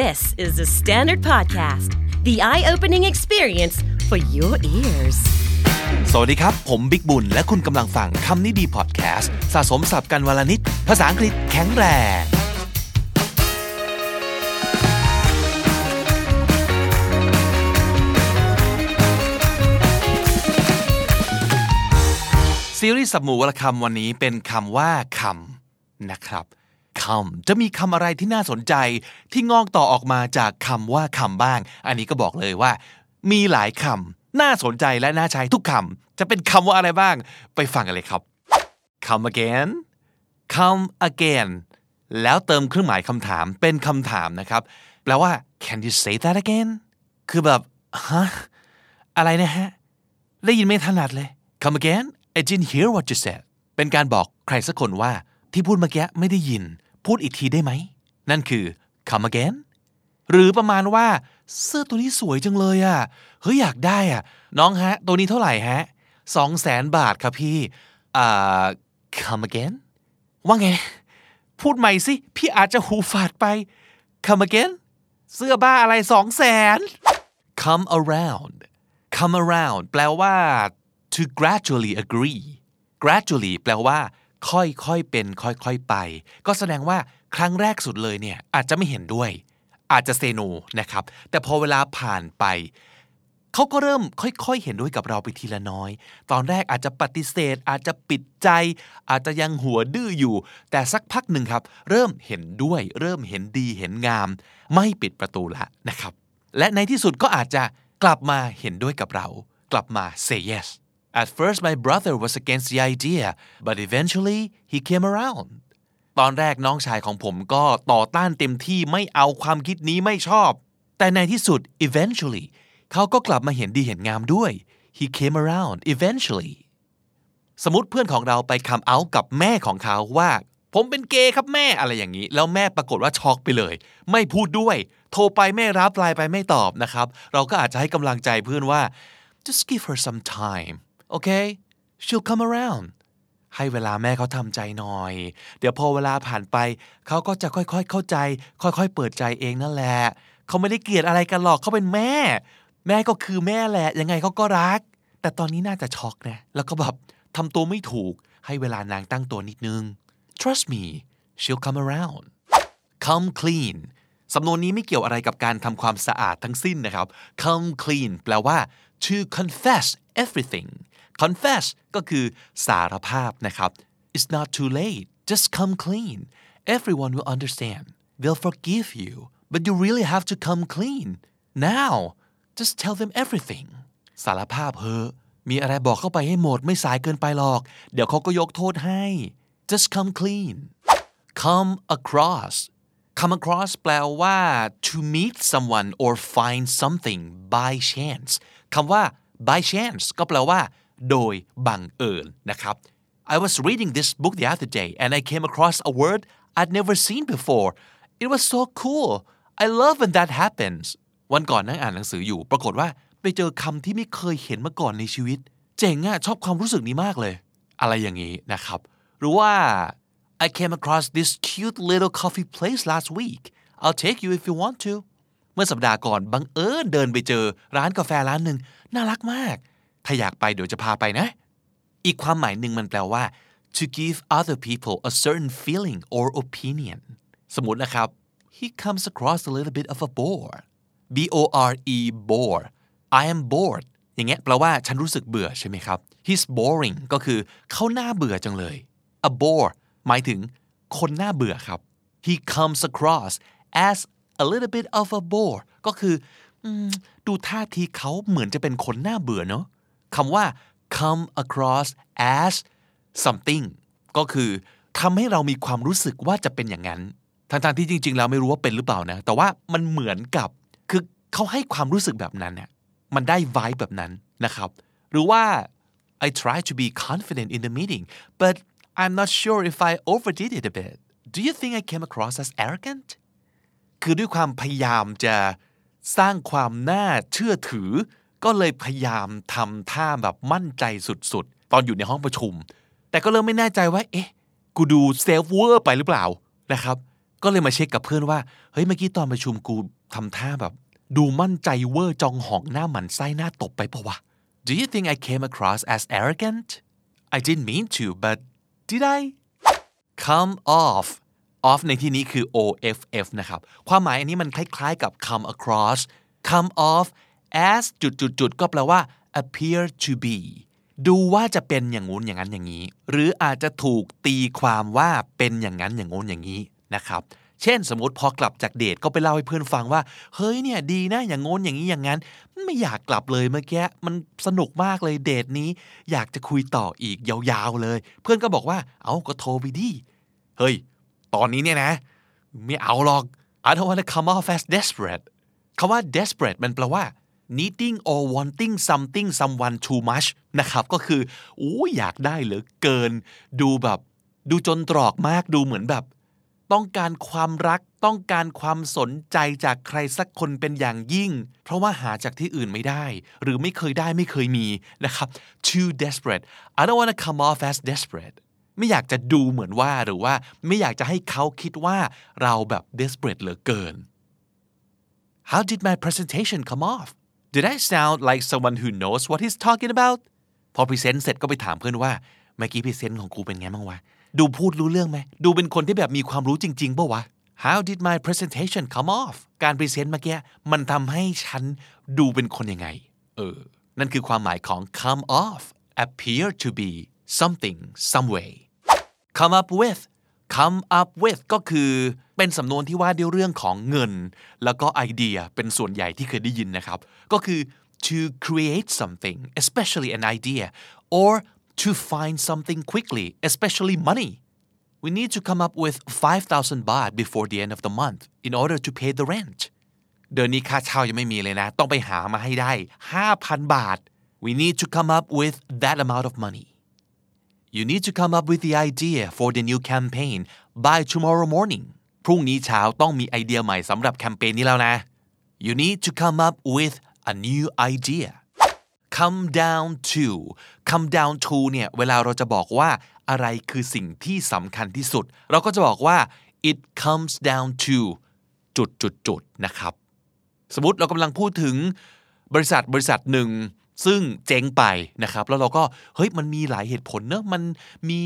This is the Standard Podcast, the eye opening experience for your ears. สวัสดีครับ ผมบิกบุญ และคุณกำลังฟังคำนี้ดีพอดแคสต์สะสมสับกันวลนิด ภาษาอังกฤษแข็งแรง ซีรีส์สับหมูวลคำวันนี้เป็นคำว่าคำนะครับ คำจะมีคำอะไรที่น่าสนใจที่งอกต่อออกมาจากคำว่าคำบ้าง อันนี้ก็บอกเลยว่า มีหลายคำน่าสนใจและน่าใช้ทุกคำจะเป็นคำว่าอะไรบ้าง ไปฟังกันเลยครับ come again come again แล้วเติมเครื่องหมายคำถามเป็นคำถามนะครับแปลว่า can you say that again คือแบบฮะอะไรนะฮะ ได้ยินไม่ถนัดเลย come again I didn't hear what you said เป็นการบอกใครสักคนว่าที่พูดเมื่อกี้ไม่ได้ยิน พูดอีกทีได้ไหม นั่นคือ come again หรือประมาณว่า เสื้อตัวนี้สวยจังเลยอะเฮ้ยอยากได้อะ น้องฮะ ตัวนี้เท่าไหร่ฮะสองแสนบาทครับพี่อ่า come again ว่าไง พูดใหม่สิ พี่อาจจะหูฝาดไป come again เสื้อบ้าอะไรสองแสน come around come around แปลว่า to gradually agree gradually แปลว่า ค่อยๆเป็นค่อยๆไป ก็แสดงว่าครั้งแรกสุดเลยเนี่ยอาจจะไม่เห็นด้วย อาจจะเซโนนะครับ แต่พอเวลาผ่านไปเขาก็เริ่มค่อยๆ เห็นด้วยกับเราไปทีละน้อย ตอนแรกอาจจะปฏิเสธ อาจจะปิดใจ อาจจะยังหัวดื้ออยู่ แต่สักพักหนึ่งครับ เริ่มเห็นด้วย เริ่มเห็นดีเห็นงาม ไม่ปิดประตูละนะครับ และในที่สุดก็อาจจะกลับมาเห็นด้วยกับเรา กลับมา say yes At first my brother was against the idea but eventually he came around ตอนแรกน้องชายของผมก็ต่อต้านเต็มที่ไม่เอาความคิดนี้ไม่ชอบ แต่ในที่สุด eventually เขาก็กลับมาเห็นดีเห็นงามด้วย he came around eventually สมมติเพื่อนของเราไปคัมเอากับแม่ของเขาว่า ผมเป็นเกย์ครับแม่อะไรอย่างนี้ แล้วแม่ปรากฏว่าช็อกไปเลย ไม่พูดด้วย โทรไปไม่รับไลน์ไปไม่ตอบนะครับ เราก็อาจจะให้กำลังใจเพื่อนว่า just give her some time okay she'll come around ให้เวลาแม่เขาทำใจหน่อย เดี๋ยวพอเวลาผ่านไป เขาก็จะค่อยๆเข้าใจ ค่อยๆเปิดใจเองนั่นแหละ เขาไม่ได้เกลียดอะไรกันหรอกเขาเป็นแม่ แม่ก็คือแม่แหละ ยังไงเขาก็รัก แต่ตอนนี้น่าจะช็อกนะ แล้วก็แบบทำตัวไม่ถูก ให้เวลานางตั้งตัวนิดนึง trust me she'll come around come clean สำนวนนี้ไม่เกี่ยวอะไรกับการทำความสะอาดทั้งสิ้นนะครับ come clean แปลว่า to confess everything confess ก็คือสารภาพนะครับ it's not too late just come clean everyone will understand they'll forgive you but you really have to come clean now just tell them everything สารภาพเฮอะมีอะไรบอกเข้าไปให้หมดไม่สายเกินไปหรอก เดี๋ยวเขาก็ยกโทษให้ just come clean come across come across แปลว่า to meet someone or find something by chance คำว่า by chance ก็แปลว่า โดยบังเอิญนะครับ I was reading this book the other day and I came across a word I'd never seen before it was so cool I love when that happens วันก่อนนั่งอ่านหนังสืออยู่ ปรากฏว่าไปเจอคำที่ไม่เคยเห็นมาก่อนในชีวิต เจ๋งอะชอบความรู้สึกนี้มากเลย อะไรอย่างนี้นะครับ หรือว่า I came across this cute little coffee place last week I'll take you if you want to เมื่อสัปดาห์ก่อนบังเอิญเดินไปเจอร้านกาแฟร้านหนึ่งน่ารักมาก ถ้าอยากไปเดี๋ยวจะพาไปนะ อีกความหมายหนึ่งมันแปลว่า to give other people a certain feeling or opinion สมมตินะครับ he comes across a little bit of a bore b o r e bore I am bored อย่างเงี้ยแปลว่าฉันรู้สึกเบื่อใช่ไหมครับ he's boring ก็คือเขาหน้าเบื่อจังเลย a bore หมายถึงคนหน้าเบื่อครับ he comes across as a little bit of a bore ก็คือดูท่าทีเขาเหมือนจะเป็นคนหน้าเบื่อเนาะ คำว่า come across as something ก็คือทำให้เรามีความรู้สึกว่าจะเป็นอย่างนั้นทั้งๆที่จริงๆแล้วไม่รู้ว่าเป็นหรือเปล่านะ แต่ว่ามันเหมือนกับคือเขาให้ความรู้สึกแบบนั้นเนี่ยมันได้ vibe แบบนั้นนะครับ หรือว่า I try to be confident in the meeting but I'm not sure if I overdid it a bit do you think I came across as arrogant คือด้วยความพยายามจะสร้างความน่าเชื่อถือ ก็เลยพยายามทำท่าแบบมั่นใจสุดๆ ตอนอยู่ในห้องประชุม แต่ก็เริ่มไม่แน่ใจว่า เอ๊ะ กูดู self เวอร์ไปหรือเปล่านะครับ ก็เลยมาเช็คกับเพื่อนว่า เฮ้ย เมื่อกี้ตอนประชุมกูทำท่าแบบ ดูมั่นใจเวอร์จองหองน่าหมั่นไส้น่าตบไปปะวะ Do you think I came across as arrogant I didn't mean to but did I come off off ในที่นี้คือ off นะครับ ความหมายอันนี้มันคล้ายๆกับ come across come off as จุดๆๆก็แปลว่า appear to be ดูว่าจะเป็นอย่างงู้นอย่างนั้นอย่างนี้ หรืออาจจะถูกตีความว่าเป็นอย่างนั้นอย่างงู้นอย่างนี้นะครับเช่น สมมติพอกลับจากเดทก็ไปเล่าให้เพื่อนฟังว่า เฮ้ยเนี่ยดีนะอย่างงู้นอย่างนี้อย่างนั้น ไม่อยากกลับเลยเมื่อกี้มันสนุกมากเลยเดทนี้ อยากจะคุยต่ออีกยาวๆเลย เพื่อนก็บอกว่า เอาก็โทรไปดิเฮ้ย ตอนนี้เนี่ยนะ ไม่เอาหรอก I don't want to come off as desperate คำว่า desperate มันแปลว่า needing or wanting something someone too much นะครับก็คืออู้อยากได้เหลือเกิน ดูแบบ ดูจนตรอกมากดูเหมือนแบบ ต้องการความรักต้องการความสนใจจากใครสักคนเป็นอย่างยิ่ง เพราะว่าหาจากที่อื่นไม่ได้ หรือไม่เคยได้ไม่เคยมีนะครับ too desperate I don't want to come off as desperate ไม่อยากจะดูเหมือนว่าหรือว่าไม่อยากจะให้เขาคิดว่าเราแบบ desperate เหลือเกิน How did my presentation come off Did I sound like someone who knows what he's talking about พอพรีเซนต์เสร็จก็ไปถามเพื่อนว่าเมื่อกี้พรีเซนต์ของกูเป็นไงบ้างวะดูพูดรู้เรื่องไหมดูเป็นคนที่แบบมีความรู้จริงๆป่าวะ How did my presentation come off การพรีเซนต์เมื่อกี้มันทำให้ฉันดูเป็นคนยังไง เออ นั่นคือความหมายของ come off appear to be something some way come up with come up with ก็คือเป็นสำนวนที่ว่าด้วยเรื่องของเงิน แล้วก็ไอเดียเป็นส่วนใหญ่ที่เคยได้ยินนะครับ ก็คือ to create something especially an idea or to find something quickly especially money we need to come up with 5,000 baht before the end of the month in order to pay the rent เดือนนี้ค่าเช่ายังไม่มีเลยนะ ต้องไปหามาให้ได้ 5,000 บาท we need to come up with that amount of money You need to come up with the idea for the new campaign by tomorrow morning พรุ่งนี้เช้าต้องมีไอเดียใหม่สำหรับแคมเปญนี้แล้วนะ You need to come up with a new idea come down to come down to เนี่ยเวลาเราจะบอกว่าอะไรคือสิ่งที่สำคัญที่สุด เราก็จะบอกว่า it comes down to จุดจุดจุดนะครับ สมมติเรากำลังพูดถึงบริษัทบริษัทหนึ่ง ซึ่งเจ๊งไปนะครับ แล้วเราก็เฮ้ยมันมีหลายเหตุผลเนอะมันมี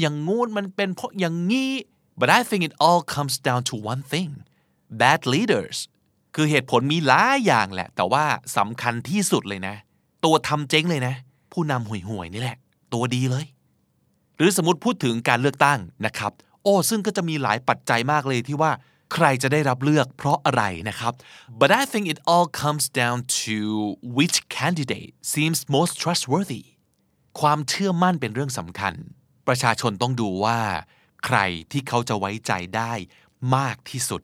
อย่างงู้นมันเป็นเพราะอย่างงี้ but I think it all comes down to one thing bad leaders คือเหตุผลมีหลายอย่างแหละ แต่ว่าสำคัญที่สุดเลยนะ ตัวทำเจ๊งเลยนะ ผู้นำห่วยๆนี่แหละ ตัวดีเลย หรือสมมติพูดถึงการเลือกตั้งนะครับ โอ้ซึ่งก็จะมีหลายปัจจัยมากเลยที่ว่า ใครจะได้รับเลือกเพราะอะไรนะครับ but I think it all comes down to which candidate seems most trustworthy ความเชื่อมั่นเป็นเรื่องสำคัญ ประชาชนต้องดูว่า ใครที่เขาจะไว้ใจได้มากที่สุด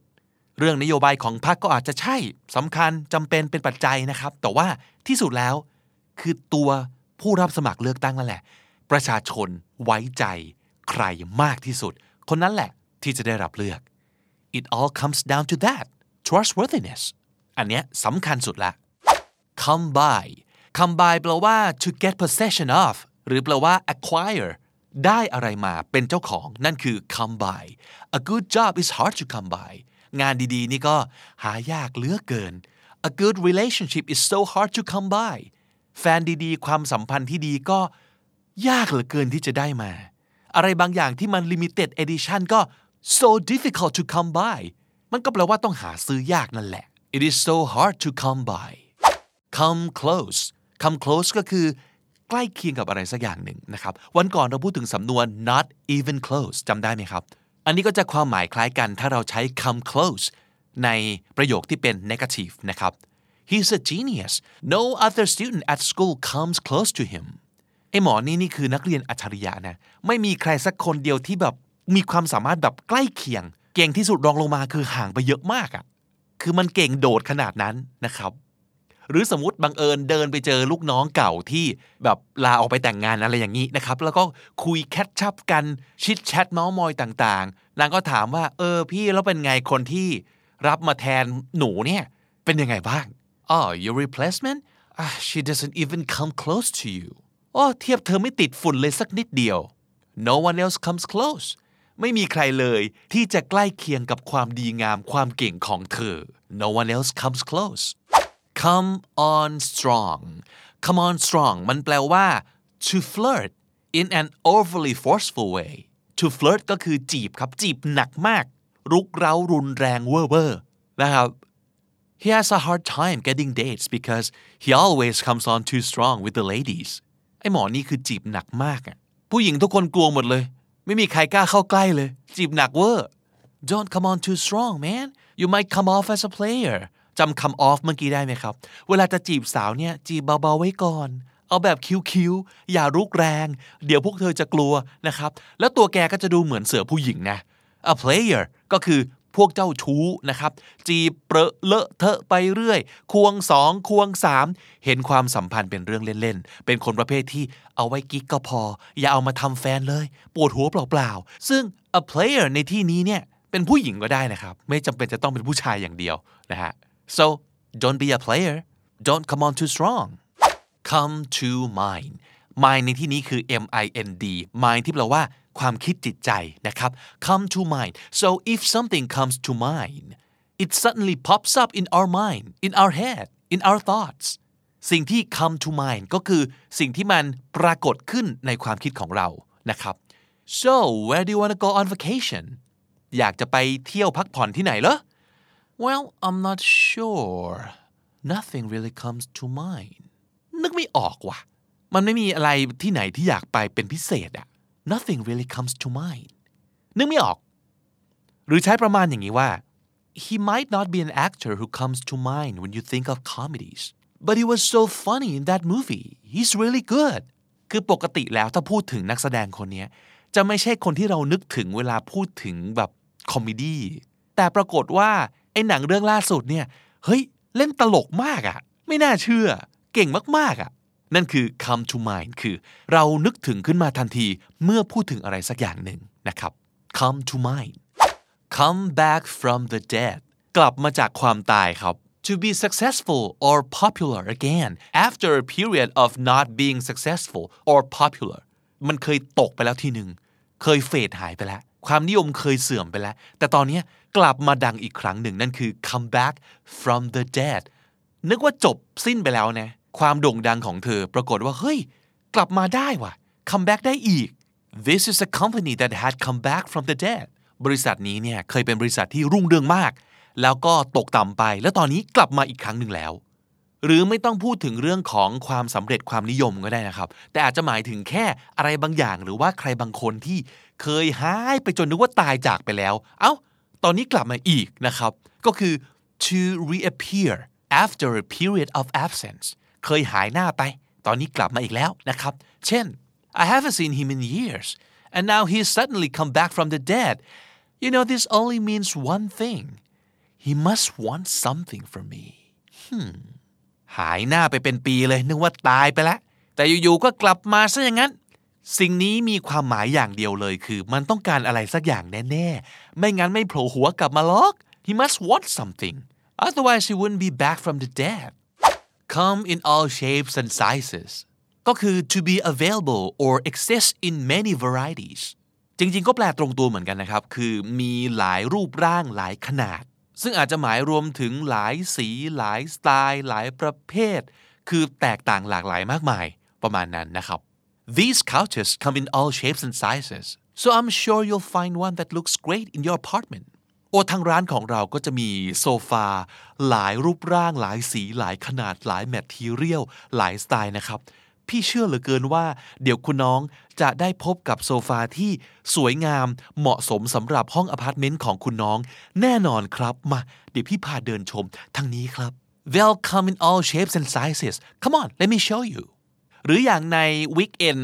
เรื่องนโยบายของพรรคก็อาจจะใช่สำคัญจำเป็นเป็นปัจจัยนะครับ แต่ว่าที่สุดแล้ว คือตัวผู้รับสมัครเลือกตั้งนั่นแหละ ประชาชนไว้ใจใครมากที่สุด คนนั้นแหละที่จะได้รับเลือก it all comes down to that trustworthiness อันเนี้ยสำคัญสุดละ come by come by แปลว่า to get possession of หรือแปลว่า acquire ได้อะไรมาเป็นเจ้าของนั่นคือ come by a good job is hard to come by งานดีๆ นี่ก็หายากเหลือเกิน a good relationship is so hard to come by แฟนดีๆ ความสัมพันธ์ที่ดีก็ยากเหลือเกินที่จะได้มา อะไรบางอย่างที่มัน limited edition ก็ so difficult to come by มันก็แปลว่าต้องหาซื้อยากนั่นแหละ it is so hard to come by come close come close ก็คือ ใกล้เคียงกับอะไรสักอย่างหนึ่งนะครับ วันก่อนเราพูดถึงสำนวน not even close จำได้ไหมครับ อันนี้ก็จะความหมายคล้ายกันถ้าเราใช้ come close ในประโยคที่เป็น negative นะครับ he's a genius no other student at school comes close to him ไอหมอนี่นี่คือนักเรียนอัจฉริยะนะ ไม่มีใครสักคนเดียวที่แบบ มีความสามารถแบบใกล้เคียง เก่งที่สุดรองลงมาคือห่างไปเยอะมากอะ่ะคือมันเก่งโดดขนาดนั้นนะครับ หรือสมมติบังเอิญเดินไปเจอลูกน้องเก่าที่แบบลาออกไปแต่งงานอะไรอย่างนี้นะครับ แล้วก็คุยแคทชับกันชิดแชทเมาส์มอยต่างๆนางก็ถามว่าเออพี่แล้วเป็นไงคนที่รับมาแทนหนูเนี่ย เป็นยังไงบ้าง oh your replacement ah she doesn't even come close to you โอ้เทียบเธอไม่ติดฝุ่นเลยสักนิดเดียว no one else comes close ไม่มีใครเลยที่จะใกล้เคียงกับความดีงามความเก่งของเธอ no one else comes close come on strong come on strong มันแปลว่า to flirt in an overly forceful way to flirt ก็คือจีบครับจีบหนักมาก รุกเร้ารุนแรงเวอร์เวอร์นะครับ he has a hard time getting dates because he always comes on too strong with the ladies ไอหมอนี่คือจีบหนักมากอะผู้หญิงทุกคนกลัวหมดเลย ไม่มีใครกล้าเข้าใกล้เลย จีบหนักเวอร์ don't come on too strong man you might come off as a player จำ come off เมื่อกี้ได้ไหมครับ เวลาจะจีบสาวเนี่ย จีบเบาๆไว้ก่อน เอาแบบคิ้วๆ อย่ารุกแรง เดี๋ยวพวกเธอจะกลัวนะครับ แล้วตัวแกก็จะดูเหมือนเสือผู้หญิงนะ a player ก็คือ พวกเจ้าชู้นะครับ จีบเปรอะเลอะเทอะไปเรื่อย ควงสองควงสามเห็นความสัมพันธ์เป็นเรื่องเล่นๆ เป็นคนประเภทที่เอาไว้กิ๊กก็พอ อย่าเอามาทำแฟนเลย ปวดหัวเปล่าๆ ซึ่ง a player ในที่นี้เนี่ย เป็นผู้หญิงก็ได้นะครับ ไม่จำเป็นจะต้องเป็นผู้ชายอย่างเดียวนะฮะ so don't be a player don't come on too strong come to mind mind ในที่นี้คือ M I N D mind ที่แปลว่า ความคิดจิตใจนะครับ come to mind so if something comes to mind it suddenly pops up in our mind in our head in our thoughts สิ่งที่ come to mind ก็คือสิ่งที่มันปรากฏขึ้นในความคิดของเรานะครับ so where do you want to go on vacation อยากจะไปเที่ยวพักผ่อนที่ไหนเหรอ well I'm not sure nothing really comes to mind นึกไม่ออกว่ะ มันไม่มีอะไรที่ไหนที่อยากไปเป็นพิเศษอะ nothing really comes to mind นึกไม่ออก หรือใช้ประมาณอย่างนี้ว่า he might not be an actor who comes to mind when you think of comedies but he was so funny in that movie he's really good คือปกติแล้วถ้าพูดถึงนักแสดงคนนี้จะไม่ใช่คนที่เรานึกถึงเวลาพูดถึงแบบ comedy แต่ปรากฏว่า ไอ้หนังเรื่องล่าสุดเนี่ย เฮ้ย เล่นตลกมากอะไม่น่าเชื่อ เก่งมากๆอะ นั่นคือ come to mind คือเรานึกถึงขึ้นมาทันทีเมื่อพูดถึงอะไรสักอย่างหนึ่งนะครับ come to mind come back from the dead กลับมาจากความตายครับ to be successful or popular again after a period of not being successful or popular มันเคยตกไปแล้วทีหนึ่งเคยเฟดหายไปแล้ว ความนิยมเคยเสื่อมไปแล้ว แต่ตอนนี้กลับมาดังอีกครั้งหนึ่งนั่นคือ come back from the dead นึกว่าจบสิ้นไปแล้วนะ ความโด่งดังของเธอปรากฏว่าเฮ้ย กลับมาได้ว่ะ come back ได้อีก this is a company that had come back from the dead บริษัทนี้เนี่ยเคยเป็นบริษัทที่รุ่งเรืองมาก แล้วก็ตกต่ำไป แล้วตอนนี้กลับมาอีกครั้งหนึ่งแล้ว หรือไม่ต้องพูดถึงเรื่องของความสำเร็จความนิยมก็ได้นะครับ แต่อาจจะหมายถึงแค่อะไรบางอย่าง หรือว่าใครบางคนที่เคยหายไปจนนึกว่าตายจากไปแล้ว เอา้า ตอนนี้กลับมาอีกนะครับ ก็คือ to reappear after a period of absence เคยหายหน้าไป ตอนนี้กลับมาอีกแล้วนะครับ เช่น I haven't seen him in years and now he's suddenly come back from the dead you know this only means one thing he must want something from me หายหน้าไปเป็นปีเลยนึกว่าตายไปแล้ว แต่อยู่ๆก็กลับมาซะอย่างนั้น สิ่งนี้มีความหมายอย่างเดียวเลยคือ มันต้องการอะไรสักอย่างแน่ๆ ไม่งั้นไม่โผล่หัวกลับมาหรอก he must want something otherwise he wouldn't be back from the dead come in all shapes and sizes ก็คือ to be available or exist in many varieties จริงๆ ก็แปลตรงตัวเหมือนกันนะครับ คือมีหลายรูปร่างหลายขนาด ซึ่งอาจจะหมายรวมถึงหลายสี หลายสไตล์ หลายประเภท คือแตกต่างหลากหลายมากมาย ประมาณนั้นนะครับ These couches come in all shapes and sizes so I'm sure you'll find one that looks great in your apartment โอ้ทางร้านของเราก็จะมีโซฟา หลายรูปร่าง หลายสี หลายขนาด หลาย material หลายสไตล์นะครับ พี่เชื่อเหลือเกินว่า เดี๋ยวคุณน้องจะได้พบกับโซฟาที่สวยงามเหมาะสมสำหรับห้องอพาร์ตเมนต์ของคุณน้อง แน่นอนครับ มา เดี๋ยวพี่พาเดินชมทางนี้ครับ They'll come in all shapes and sizes come on let me show you หรืออย่างในวิกเอน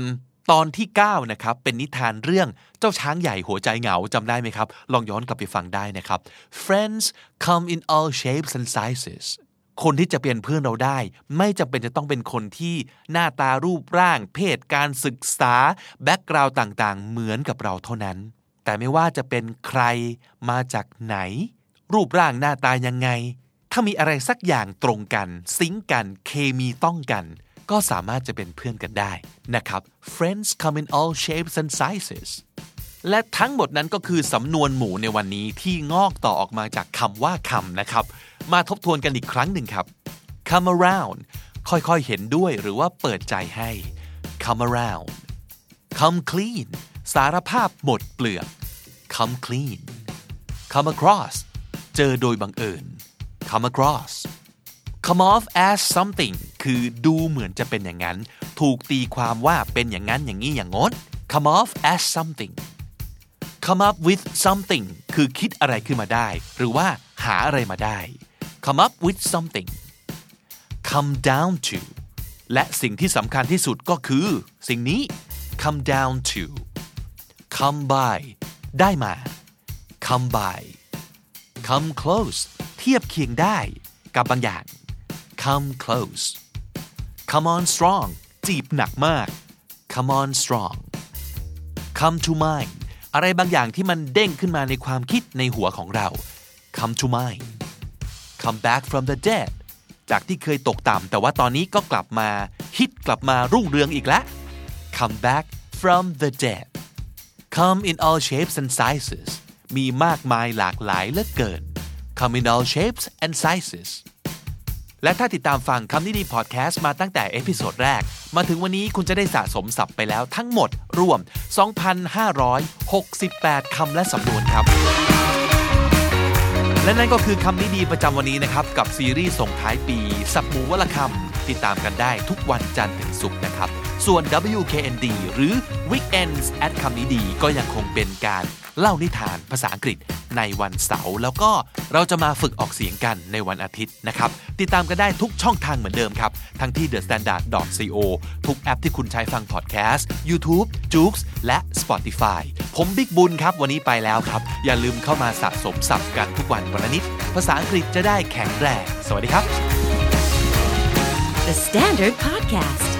ตอนที่ 9 นะครับ เป็นนิทานเรื่องเจ้าช้างใหญ่หัวใจเหงาจำได้ไหมครับ ลองย้อนกลับไปฟังได้นะครับ Friends come in all shapes and sizes คนที่จะเป็นเพื่อนเราได้ ไม่จำเป็นจะต้องเป็นคนที่หน้าตารูปร่าง เพศการศึกษา แบ็กกราวด์ต่างๆ เหมือนกับเราเท่านั้น แต่ไม่ว่าจะเป็นใครมาจากไหน รูปร่างหน้าตายังไง ถ้ามีอะไรสักอย่างตรงกัน ซิงกันเคมีต้องกัน ก็สามารถจะเป็นเพื่อนกันได้นะครับ Friends come in all shapes and sizes และทั้งหมดนั้นก็คือสำนวนหมู่ในวันนี้ที่งอกต่อออกมาจากคำว่าคำนะครับ มาทบทวนกันอีกครั้งหนึ่งครับ come around ค่อยๆเห็นด้วยหรือว่าเปิดใจให้ come around come clean สารภาพหมดเปลือก come clean come across เจอโดยบังเอิญ come across come off as something คือดูเหมือนจะเป็นอย่างนั้น ถูกตีความว่าเป็นอย่างนั้นอย่างนี้อย่างงด come off as something come up with something คือคิดอะไรขึ้นมาได้ หรือว่าหาอะไรมาได้ come up with something come down to และสิ่งที่สำคัญที่สุดก็คือ สิ่งนี้ come down to come by ได้มา come by come close เทียบเคียงได้กับบางอย่าง come close come on strong จีบหนักมาก come on strong come to mind อะไรบางอย่างที่มันเด้งขึ้นมาในความคิดในหัวของเรา come to mind come back from the dead จากที่เคยตกต่ำแต่ว่าตอนนี้ก็กลับมาฮิตกลับมารุ่งเรืองอีกแล้ว come back from the dead come in all shapes and sizes มีมากมายหลากหลายเหลือเกิน come in all shapes and sizes และถ้าติดตามฟังคำนี้ดีพอดแคสต์มาตั้งแต่ episode แรก มาถึงวันนี้คุณจะได้สะสมศัพท์ไปแล้วทั้งหมดรวม 2,568 คำและสำนวนครับ และนั่นก็คือคำนี้ดีประจำวันนี้นะครับ กับซีรีส์ส่งท้ายปี สับหมูวลคำติดตามกันได้ทุกวันจันทร์ถึงศุกร์นะครับ ส่วน WKND หรือ Weekends at คำนี้ดีก็ยังคงเป็นการเล่านิทานภาษาอังกฤษในวันเสาร์แล้วก็เราจะมาฝึกออกเสียงกันในวันอาทิตย์นะครับ ติดตามกันได้ทุกช่องทางเหมือนเดิมครับ ทั้งที่ The Standard co ทุกแอปที่คุณใช้ฟังพอดแคสต์ YouTube j o o x และ Spotify ผมบิ๊กบุญครับ วันนี้ไปแล้วครับ อย่าลืมเข้ามาสะสมศัพท์กันทุกวันวันละนิด ภาษาอังกฤษจะได้แข็งแรง สวัสดีครับ The Standard Podcast,